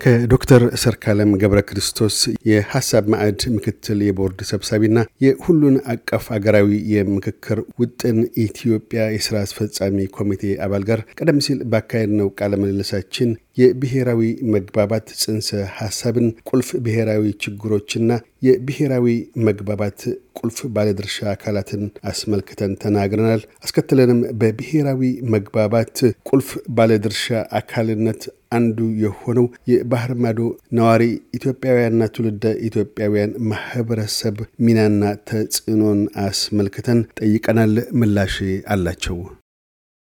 ከዶክተር ሰርካለም ገብረ ክርስቶስ የሀሳብ ማዕድ ምክትል የቦርድ ሰብሳቢና የሁሉን አቀፍ አገራዊ የምክክር ውጥን ኢትዮጵያ የስራ አስፈጻሚ ኮሚቴ አባል ጋር ቀደም ሲል ባካሄድነው ቃለ ምልልሳችን የብሔራዊ መግባባት ጽንሰ ሀሳብን ቁልፍ ብሔራዊ ችግሮችና የብሔራዊ መግባባት ቁልፍ ባለድርሻ አካላትን አስመልክተን ተናግረናል። አስከትለንም በብሔራዊ መግባባት ቁልፍ ባለድርሻ አካልነት አንዱ የሆነው የባህር ማዶ ነዋሪ ኢትዮጵያውያንና ትውልደ ኢትዮጵያውያን ማህበረሰብ ሚናና ተጽዕኖን አስመልክተን ጠይቀናል። ምላሽ አላቸው።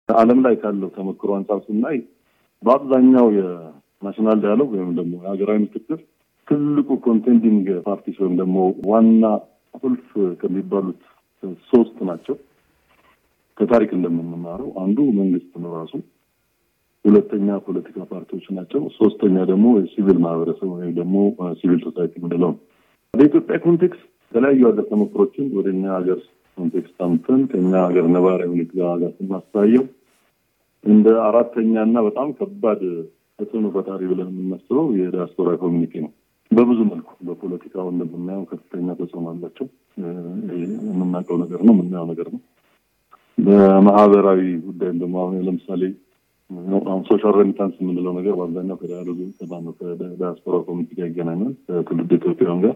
ዓለም ላይ ካለው ተሞክሮ አንጻር ስናይ በአብዛኛው የ national dialogue ወይም ደግሞ የሀገራዊ ምክክር ትልቁ contending parties ወይም ደግሞ ዋና ቁልፍ ከሚባሉት ሶስት ናቸው። ከታሪክ እንደምንማረው አንዱ መንግስት ነው ራሱ፣ ሁለተኛ ፖለቲካ ፓርቲዎች ናቸው፣ ሶስተኛ ደግሞ የሲቪል ማህበረሰብ ወይም ደግሞ civil society ምንለው ነው። በኢትዮጵያ context የተለያዩ ሀገር ተሞክሮችን ወደ እኛ ሀገር context አምጥተን ከኛ ሀገር ነባራዊ ሁኔታ ጋር ስናስተያየው እንደ አራተኛ እና በጣም ከባድ ተጽዕኖ ፈጣሪ ብለን የምናስበው የዲያስፖራ community ነው። በብዙ መልኩ በፖለቲካው እንደምናየው ከፍተኛ ተጽዕኖ አላቸው። የምናውቀው ነገር ነው፣ የምናየው ነገር ነው። በማህበራዊ ጉዳይም ደግሞ አሁን ለምሳሌ አሁን social remittance የምንለው ነገር በአብዛኛው ከ dialogue ከዲያስፖራ community ጋር ይገናኛል። ከትውልድ ኢትዮጵያውያን ጋር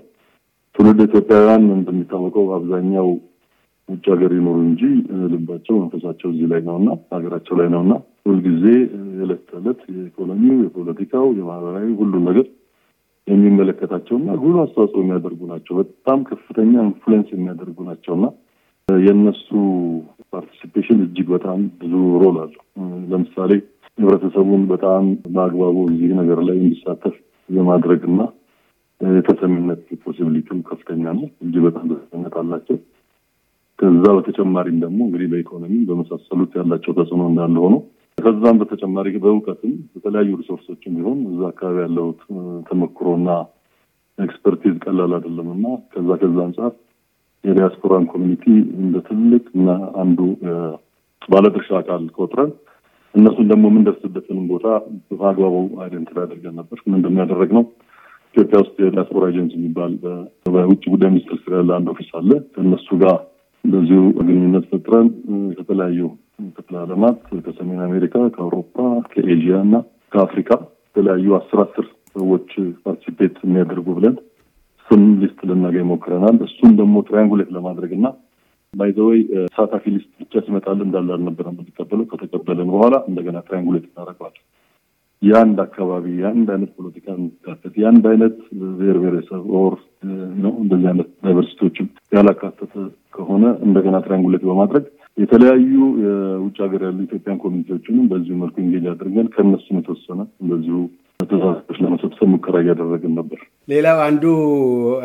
ትውልድ ኢትዮጵያውያን እንደሚታወቀው አብዛኛው ውጭ ሀገር ይኖሩ እንጂ ልባቸው መንፈሳቸው እዚህ ላይ ነውና ሀገራቸው ላይ ነውና ሁልጊዜ የዕለት ተዕለት የኢኮኖሚው፣ የፖለቲካው፣ የማህበራዊ ሁሉም ነገር የሚመለከታቸውና ጉልህ አስተዋጽኦ የሚያደርጉ ናቸው። በጣም ከፍተኛ influence የሚያደርጉ ናቸውና የእነሱ participation እጅግ በጣም ብዙ role አለው። ለምሳሌ ህብረተሰቡን በጣም በአግባቡ እዚህ ነገር ላይ እንዲሳተፍ የማድረግ እና የተሰሚነት possibility ው ከፍተኛ ነው። እጅግ በጣም ተሰሚነት አላቸው። ከዛ በተጨማሪም ደግሞ እንግዲህ በኢኮኖሚ በመሳሰሉት ያላቸው ተጽዕኖ እንዳለ ሆኖ ከዛም በተጨማሪ በእውቀትም በተለያዩ resource ኦችም ቢሆን እዛ አካባቢ ያለው ተሞክሮና expertise ቀላል አይደለም እና ከዛ ከዛ አንጻር የዲያስፖራን community እንደ ትልቅ እና አንዱ ባለድርሻ አካል ቆጥረን እነሱን ደግሞ የምንደርስበትንም ቦታ በአግባቡ identify አድርገን ነበር። ምንድን ያደረግነው ኢትዮጵያ ውስጥ የዲያስፖራ ኤጀንሲ የሚባል በውጭ ጉዳይ ሚኒስትር ስር ያለ አንድ office አለ። ከእነሱ ጋር እንደዚሁ ግንኙነት ፈጥረን ከተለያዩ ክፍለ ዓለማት ከሰሜን አሜሪካ፣ ከአውሮፓ፣ ከኤዥያ እና ከአፍሪካ የተለያዩ አስር አስር ሰዎች participate የሚያደርጉ ብለን ስም list ልናገኝ ሞክረናል። እሱም ደግሞ triangulate ለማድረግ እና by the way ተሳታፊ list ብቻ ሲመጣልን እንዳለ አልነበረም የምንቀበለው። ከተቀበለን በኋላ እንደገና triangulate እናደርገዋለን። የአንድ አካባቢ የአንድ አይነት ፖለቲካ የሚካተት የአንድ አይነት ብሔር ብሔረሰብ or ነው እንደዚህ አይነት diversity ዎችን ያላካተተ ከሆነ እንደገና triangulate በማድረግ የተለያዩ የውጭ ሀገር ያሉ ኢትዮጵያን community ዎችንም በዚሁ መልኩ engage አድርገን ከእነሱም የተወሰነ እንደዚሁ ተሳታፊዎች ለመሰብሰብ ሙከራ እያደረግን ነበር። ሌላው አንዱ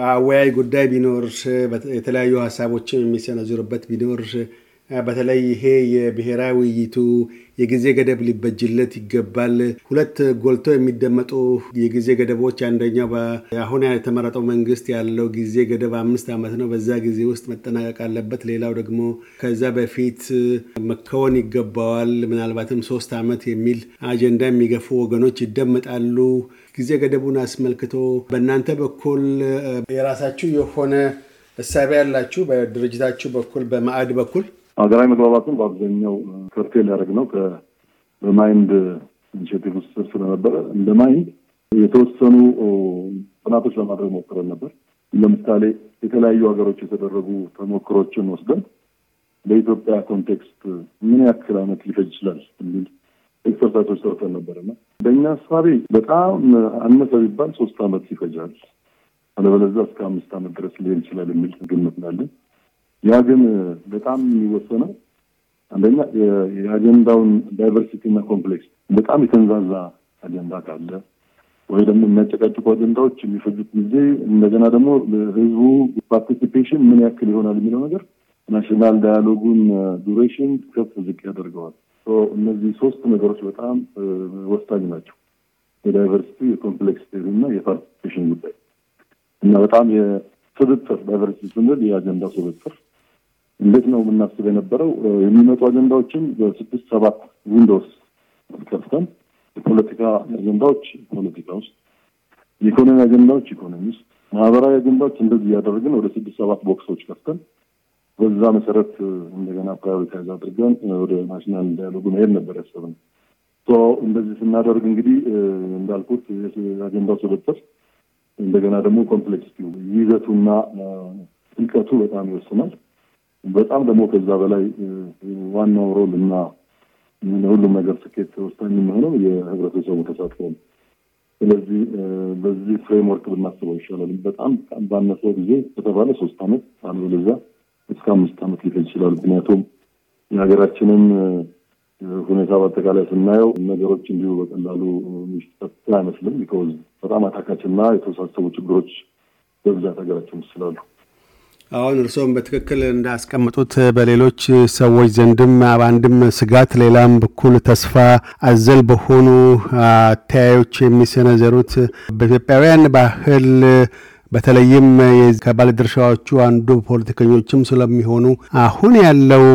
አወያይ ጉዳይ ቢኖር የተለያዩ ሀሳቦችን የሚሰነዝሩበት ቢኖር በተለይ ይሄ የብሔራዊ ውይይቱ የጊዜ ገደብ ሊበጅለት ይገባል። ሁለት ጎልቶ የሚደመጡ የጊዜ ገደቦች፣ አንደኛው አሁን የተመረጠው መንግስት ያለው ጊዜ ገደብ አምስት ዓመት ነው፣ በዛ ጊዜ ውስጥ መጠናቀቅ አለበት። ሌላው ደግሞ ከዛ በፊት መከወን ይገባዋል፣ ምናልባትም ሶስት ዓመት የሚል አጀንዳ የሚገፉ ወገኖች ይደመጣሉ። ጊዜ ገደቡን አስመልክቶ በእናንተ በኩል የራሳችሁ የሆነ እሳቤ ያላችሁ በድርጅታችሁ በኩል በማዕድ በኩል ሀገራዊ መግባባትን በአብዛኛው ከርቴል ያደረግ ነው በ MIND initiative ውስጥ ስለነበረ እንደ MIND የተወሰኑ ጥናቶች ለማድረግ ሞክረን ነበር። ለምሳሌ የተለያዩ ሀገሮች የተደረጉ ተሞክሮችን ወስደን በኢትዮጵያ context ምን ያክል ዓመት ሊፈጅ ይችላል የሚል exercise ኦች ሰርተን ነበርና በእኛ ሀሳቤ በጣም አነሰ ቢባል ሶስት ዓመት ይፈጃል፣ አለበለዚያ እስከ አምስት ዓመት ድረስ ሊሄድ ይችላል የሚል ግምት አለን። ግን በጣም የሚወሰነው አንደኛ የአጀንዳውን diversity እና complex በጣም የተንዛዛ አጀንዳ ካለ ወይ ደግሞ የሚያጨቃጭቁ አጀንዳዎች የሚፈጁት ጊዜ እንደገና ደግሞ ህዝቡ participation ምን ያክል ይሆናል የሚለው ነገር national dialogue ኡን duration ከፍ ዝቅ ያደርገዋል። እነዚህ ሶስት ነገሮች በጣም ወሳኝ ናቸው። የ diversity፣ የ complexity እና የ participation ጉዳይ እና በጣም የስብጥር diversity ስንል የአጀንዳ ስብጥር እንዴት ነው የምናስብ የነበረው የሚመጡ አጀንዳዎችን በስድስት ሰባት windows ከፍተን የፖለቲካ አጀንዳዎች ፖለቲካ ውስጥ፣ የኢኮኖሚ አጀንዳዎች ኢኮኖሚ ውስጥ፣ ማህበራዊ አጀንዳዎች እንደዚህ እያደረግን ወደ ስድስት ሰባት box ኦች ከፍተን በዛ መሰረት እንደገና prioritize አድርገን ወደ national dialogue ኡ መሄድ ነበር ያሰብነው። እንደዚህ ስናደርግ እንግዲህ እንዳልኩት አጀንዳው ስብጥር እንደገና ደግሞ complexity ው ይዘቱና ጥልቀቱ በጣም ይወስናል። በጣም ደግሞ ከዛ በላይ ዋናው role እና ሁሉም ነገር ስኬት ወሳኝ የሚሆነው የህብረተሰቡ ተሳትፎ ነው። ስለዚህ በዚህ framework ብናስበው ይሻላል። በጣም ባነሰው ጊዜ ከተባለ ሶስት አመት አለበለዚያ እስከ አምስት አመት ሊፈጅ ይችላል። ምክንያቱም የሀገራችንን ሁኔታ በአጠቃላይ ስናየው ነገሮች እንዲሁ በቀላሉ ሚስጠት አይመስልም። because በጣም አታካችና የተወሳሰቡ ችግሮች በብዛት ሀገራችን ውስጥ ስላሉ አሁን እርስዎም በትክክል እንዳስቀምጡት በሌሎች ሰዎች ዘንድም በአንድም ስጋት ሌላም በኩል ተስፋ አዘል በሆኑ አተያዮች የሚሰነዘሩት በኢትዮጵያውያን ባህል በተለይም ከባለድርሻዎቹ አንዱ ፖለቲከኞችም ስለሚሆኑ አሁን ያለው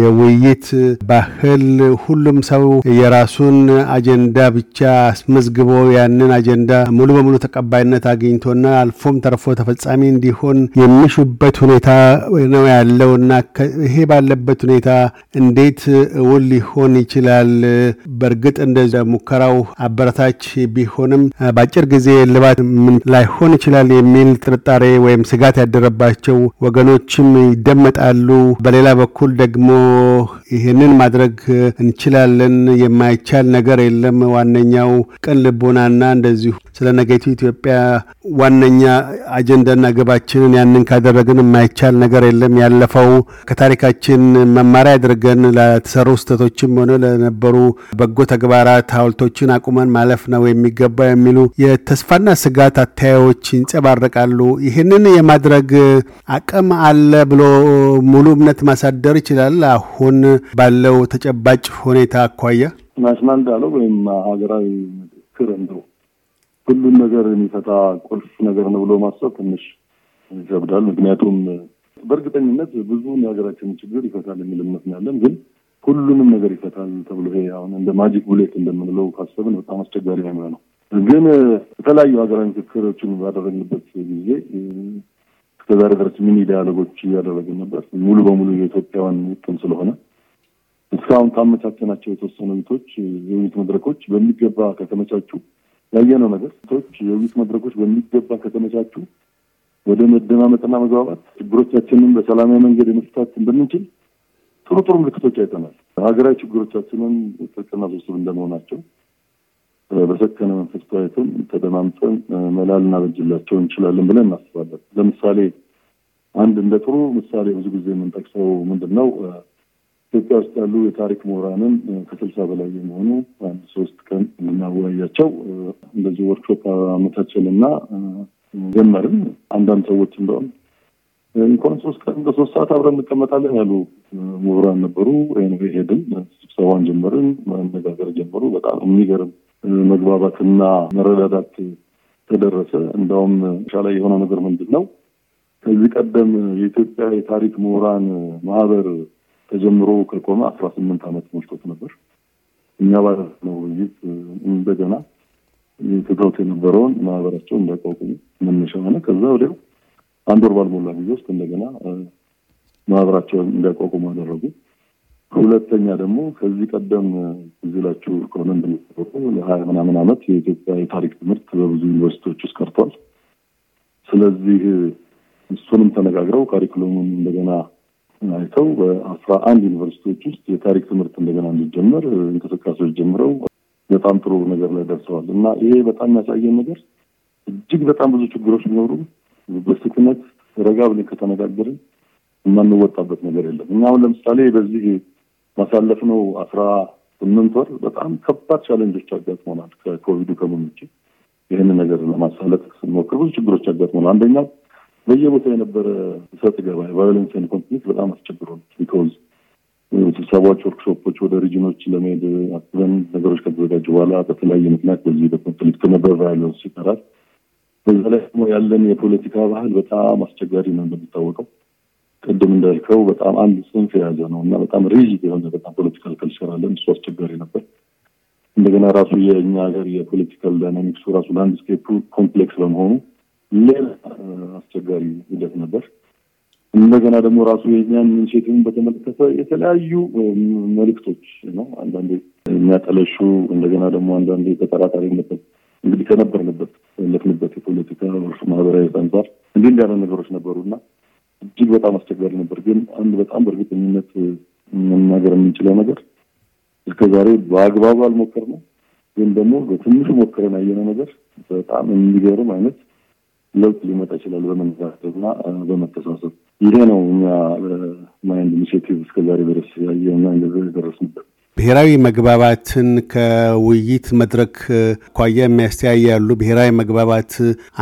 የውይይት ባህል ሁሉም ሰው የራሱን አጀንዳ ብቻ አስመዝግቦ ያንን አጀንዳ ሙሉ በሙሉ ተቀባይነት አግኝቶና አልፎም ተርፎ ተፈጻሚ እንዲሆን የሚሹበት ሁኔታ ነው ያለው እና ይሄ ባለበት ሁኔታ እንዴት እውን ሊሆን ይችላል? በእርግጥ እንደ ሙከራው አበረታች ቢሆንም በአጭር ጊዜ ልባት ምን ላይሆን ይችላል የሚል ጥርጣሬ ወይም ስጋት ያደረባቸው ወገኖችም ይደመጣሉ። በሌላ በኩል ደግሞ ይህንን ማድረግ እንችላለን፣ የማይቻል ነገር የለም፣ ዋነኛው ቅን ልቦናና እንደዚሁ ስለ ነገይቱ ኢትዮጵያ ዋነኛ አጀንዳና ግባችንን ያንን ካደረግን የማይቻል ነገር የለም፣ ያለፈው ከታሪካችን መማሪያ አድርገን ለተሰሩ ስህተቶችም ሆነ ለነበሩ በጎ ተግባራት ሐውልቶችን አቁመን ማለፍ ነው የሚገባ የሚሉ የተስፋና ስጋት አተያዮች ይንጸባረቃሉ። ይህንን የማድረግ አቅም አለ ብሎ ሙሉ እምነት ማሳደር ይችላል። አሁን ባለው ተጨባጭ ሁኔታ አኳያ national dialogue ወይም ሀገራዊ ምክክር እንደው ሁሉን ነገር የሚፈታ ቁልፍ ነገር ነው ብሎ ማሰብ ትንሽ ይከብዳል። ምክንያቱም በእርግጠኝነት ብዙውን የሀገራችንን ችግር ይፈታል የሚል እምነት ነው ያለን። ግን ሁሉንም ነገር ይፈታል ተብሎ ይሄ አሁን እንደ magic bullet እንደምንለው ካሰብን በጣም አስቸጋሪ ነው የሚሆነው። ግን የተለያዩ ሀገራዊ ምክክሮችን ባደረግንበት ጊዜ እስከዛሬ ድረስ mini dialogue ኦች እያደረግን ነበር። ሙሉ በሙሉ የኢትዮጵያውያን ውጥን ስለሆነ እስካሁን ካመቻቸናቸው የተወሰኑ ውይይቶች የውይይት መድረኮች በሚገባ ከተመቻቹ ያየነው ነገር ቶች የውይይት መድረኮች በሚገባ ከተመቻቹ ወደ መደማመጥና መግባባት ችግሮቻችንን በሰላማዊ መንገድ የመፍታት እንደምንችል ጥሩ ጥሩ ምልክቶች አይተናል። ሀገራዊ ችግሮቻችንን ጥልቅና ውስብስብ እንደመሆናቸው በሰከነ መንፈስ ተወያይተን ተደማምጠን መላ ልናበጅላቸው እንችላለን ብለን እናስባለን። ለምሳሌ አንድ እንደ ጥሩ ምሳሌ ብዙ ጊዜ የምንጠቅሰው ምንድን ነው ኢትዮጵያ ውስጥ ያሉ የታሪክ ምሁራንን ከስልሳ በላይ የሚሆኑ አንድ ሶስት ቀን ልናወያያቸው እንደዚህ ወርክሾፕ አመቻቸል እና ጀመርን። አንዳንድ ሰዎች እንደውም እንኳን ሶስት ቀን በሶስት ሰዓት አብረን እንቀመጣለን ያሉ ምሁራን ነበሩ። ሄድን፣ ስብሰባን ጀመርን፣ መነጋገር ጀመሩ። በጣም የሚገርም መግባባትና መረዳዳት ተደረሰ። እንደውም ሻ ላይ የሆነው ነገር ምንድን ነው? ከዚህ ቀደም የኢትዮጵያ የታሪክ ምሁራን ማህበር ተጀምሮ ከቆመ አስራ ስምንት ዓመት ሞልቶት ነበር። እኛ ባደረግነው ውይይት እንደገና ትተውት የነበረውን ማህበራቸው እንዲያቋቁሙ መነሻ ሆነ። ከዛ ወዲያው አንድ ወር ባልሞላ ጊዜ ውስጥ እንደገና ማህበራቸውን እንዲያቋቁሙ አደረጉ። ሁለተኛ ደግሞ ከዚህ ቀደም እዚህ ላችሁ ከሆነ እንደሚታወቁ ለሀያ ምናምን ዓመት የኢትዮጵያ የታሪክ ትምህርት በብዙ ዩኒቨርሲቲዎች ውስጥ ቀርቷል። ስለዚህ እሱንም ተነጋግረው ካሪኩለሙን እንደገና አይተው በአስራ አንድ ዩኒቨርሲቲዎች ውስጥ የታሪክ ትምህርት እንደገና እንዲጀመር እንቅስቃሴዎች ጀምረው በጣም ጥሩ ነገር ላይ ደርሰዋል እና ይሄ በጣም የሚያሳየን ነገር እጅግ በጣም ብዙ ችግሮች ቢኖሩ በስክነት ረጋ ብለን ከተነጋገርን የማንወጣበት ነገር የለም። እኛ አሁን ለምሳሌ በዚህ ያሳለፍነው አስራ ስምንት ወር በጣም ከባድ challenge ኦች አጋጥሞናል። ከኮቪዱ ከመምጭ ይህንን ነገር ለማሳለጥ ስንሞክር ብዙ ችግሮች አጋጥሞናል። አንደኛው በየቦታው የነበረ እሰጥ ገባ violence and conflict በጣም አስቸግሮ because ስብሰባዎች፣ ወርክሾፖች ወደ region ኦች ለመሄድ አስበን ነገሮች ከተዘጋጁ በኋላ በተለያየ ምክንያት በዚህ በ conflict ነበር violence ይቀራል። በዛ ላይ ደግሞ ያለን የፖለቲካ ባህል በጣም አስቸጋሪ ነው እንደሚታወቀው ቅድም እንዳልከው በጣም አንድ ጽንፍ የያዘ ነው እና በጣም rigid የሆነ በጣም political culture አለን። እሱ አስቸጋሪ ነበር። እንደገና ራሱ የእኛ ሀገር የ political dynamics ኡ ራሱ landscape ኡ complex በመሆኑ ሌላ አስቸጋሪ ሂደት ነበር። እንደገና ደግሞ ራሱ የእኛን initiative ን በተመለከተ የተለያዩ መልእክቶች ነው አንዳንዴ የሚያጠለሹ እንደገና ደግሞ አንዳንዴ ተጠራጣሪነት እንግዲህ ከነበርንበት ያለፍንበት የፖለቲካ ማህበራዊ አንጻር እንዲህ እንዲህ ያለ ነገሮች ነበሩ እና እጅግ በጣም አስቸጋሪ ነበር። ግን አንድ በጣም በእርግጠኝነት መናገር የምንችለው ነገር እስከ ዛሬ በአግባቡ አልሞከርነው፣ ግን ደግሞ በትንሹ ሞክረን ያየነው ነገር በጣም የሚገርም አይነት ለውጥ ሊመጣ ይችላል በመነጋገር እና በመተሳሰብ። ይሄ ነው እኛ Mind Initiative እስከዛሬ ድረስ ያየና የደረስንበት። ብሔራዊ መግባባትን ከውይይት መድረክ አኳያ የሚያስተያያሉ። ብሔራዊ መግባባት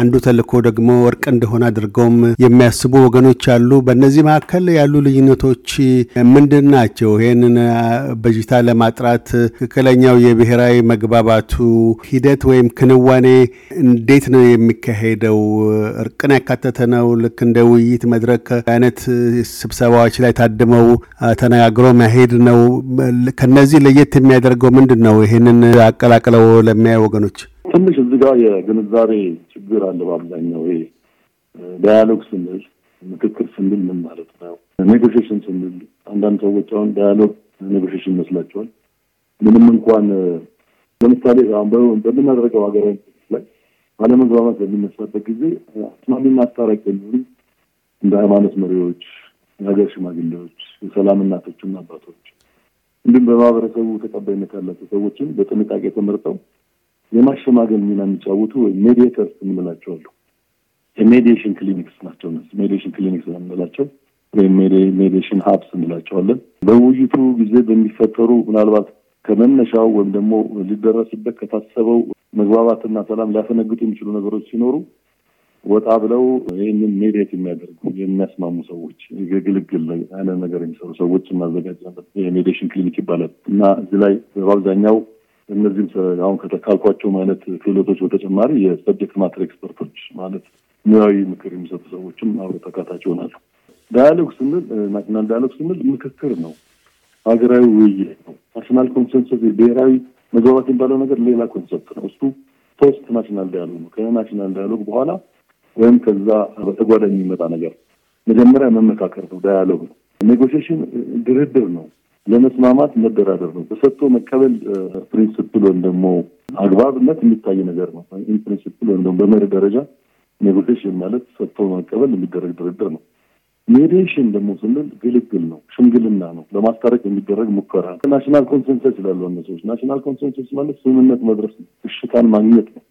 አንዱ ተልእኮ ደግሞ እርቅ እንደሆነ አድርገውም የሚያስቡ ወገኖች አሉ። በእነዚህ መካከል ያሉ ልዩነቶች ምንድን ናቸው? ይህንን በጅታ ለማጥራት ትክክለኛው የብሔራዊ መግባባቱ ሂደት ወይም ክንዋኔ እንዴት ነው የሚካሄደው? እርቅን ያካተተ ነው? ልክ እንደ ውይይት መድረክ አይነት ስብሰባዎች ላይ ታድመው ተነጋግሮ መሄድ ነው? ከነዚህ ለየት የሚያደርገው ምንድን ነው? ይህንን አቀላቅለው ለሚያዩ ወገኖች ትንሽ እዚህ ጋር የግንዛቤ ችግር አለ። በአብዛኛው ይሄ dialogue ስንል ምክክር ስንል ምን ማለት ነው? negotiation ስንል አንዳንድ ሰዎች አሁን dialogue negotiation ይመስላቸዋል። ምንም እንኳን ለምሳሌ በምናደርገው ሀገራዊ ላይ አለመግባባት በሚነሳበት ጊዜ አስማሚና አስታራቂ የሚሆኑ እንደ ሃይማኖት መሪዎች፣ የሀገር ሽማግሌዎች፣ የሰላም እናቶችና አባቶች እንዲሁም በማህበረሰቡ ተቀባይነት ያላቸው ሰዎችን በጥንቃቄ ተመርጠው የማሸማገል ሚና የሚጫወቱ ወይም mediators የምንላቸው የ mediation clinics ናቸው። mediation clinics የምንላቸው ወይም mediation hubs እንላቸዋለን። በውይይቱ ጊዜ በሚፈጠሩ ምናልባት ከመነሻው ወይም ደግሞ ሊደረስበት ከታሰበው መግባባትና ሰላም ሊያፈነግጡ የሚችሉ ነገሮች ሲኖሩ ወጣ ብለው ይህንን mediate የሚያደርጉ የሚያስማሙ ሰዎች የግልግል አይነት ነገር የሚሰሩ ሰዎች እናዘጋጃለን። የ mediation clinic ይባላል እና እዚህ ላይ በአብዛኛው እነዚህም አሁን ከጠቀስኳቸውም አይነት ክህሎቶች በተጨማሪ የ subject matter expert ኦች ማለት ሙያዊ ምክር የሚሰጡ ሰዎችም አብረው ተካታች ይሆናሉ። dialogue ስንል national dialogue ስንል ምክክር ነው፣ ሀገራዊ ውይይት ነው። national consensus ብሔራዊ መግባባት የሚባለው ነገር ሌላ concept ነው። እሱ post national dialogue ነው። ከ national dialogue በኋላ ወይም ከዛ በተጓዳኝ የሚመጣ ነገር መጀመሪያ መመካከር ነው። dialogue ነው። negotiation ድርድር ነው። ለመስማማት መደራደር ነው። በሰጥቶ መቀበል principle ወይም ደግሞ አግባብነት የሚታይ ነገር ነው። principle ወይም ደግሞ በመርህ ደረጃ negotiation ማለት ሰጥቶ መቀበል የሚደረግ ድርድር ነው። mediation ደግሞ ስንል ግልግል ነው፣ ሽምግልና ነው፣ ለማስታረቅ የሚደረግ ሙከራ national consensus ይላሉ ሰዎች። national consensus ማለት ስምምነት መድረስ ነው፣ እሽታን ማግኘት ነው።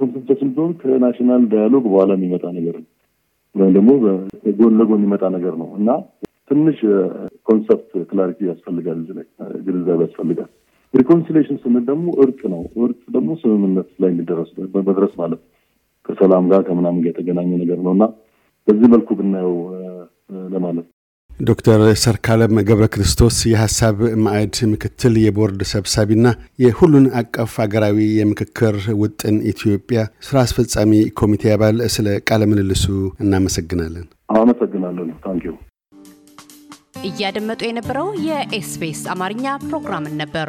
consensus ም ቢሆን ከ national dialogue በኋላ የሚመጣ ነገር ነው፣ ወይም ደግሞ ጎን ለጎን የሚመጣ ነገር ነው እና ትንሽ concept clarity ያስፈልጋል፣ እዚህ ላይ ግንዛቤ ያስፈልጋል። reconciliation ስንል ደግሞ እርቅ ነው። እርቅ ደግሞ ስምምነት ላይ የሚደረስ መድረስ ማለት ከሰላም ጋር ከምናምን ጋር የተገናኘ ነገር ነው እና በዚህ መልኩ ብናየው ለማለት ዶክተር ሰርክዓለም ገብረ ክርስቶስ የሀሳብ ማዕድ ምክትል የቦርድ ሰብሳቢና የሁሉን አቀፍ አገራዊ የምክክር ውጥን ኢትዮጵያ ስራ አስፈጻሚ ኮሚቴ አባል፣ ስለ ቃለ ምልልሱ እናመሰግናለን። አመሰግናለን። thank you። እያደመጡ የነበረው የኤስቢኤስ አማርኛ ፕሮግራምን ነበር።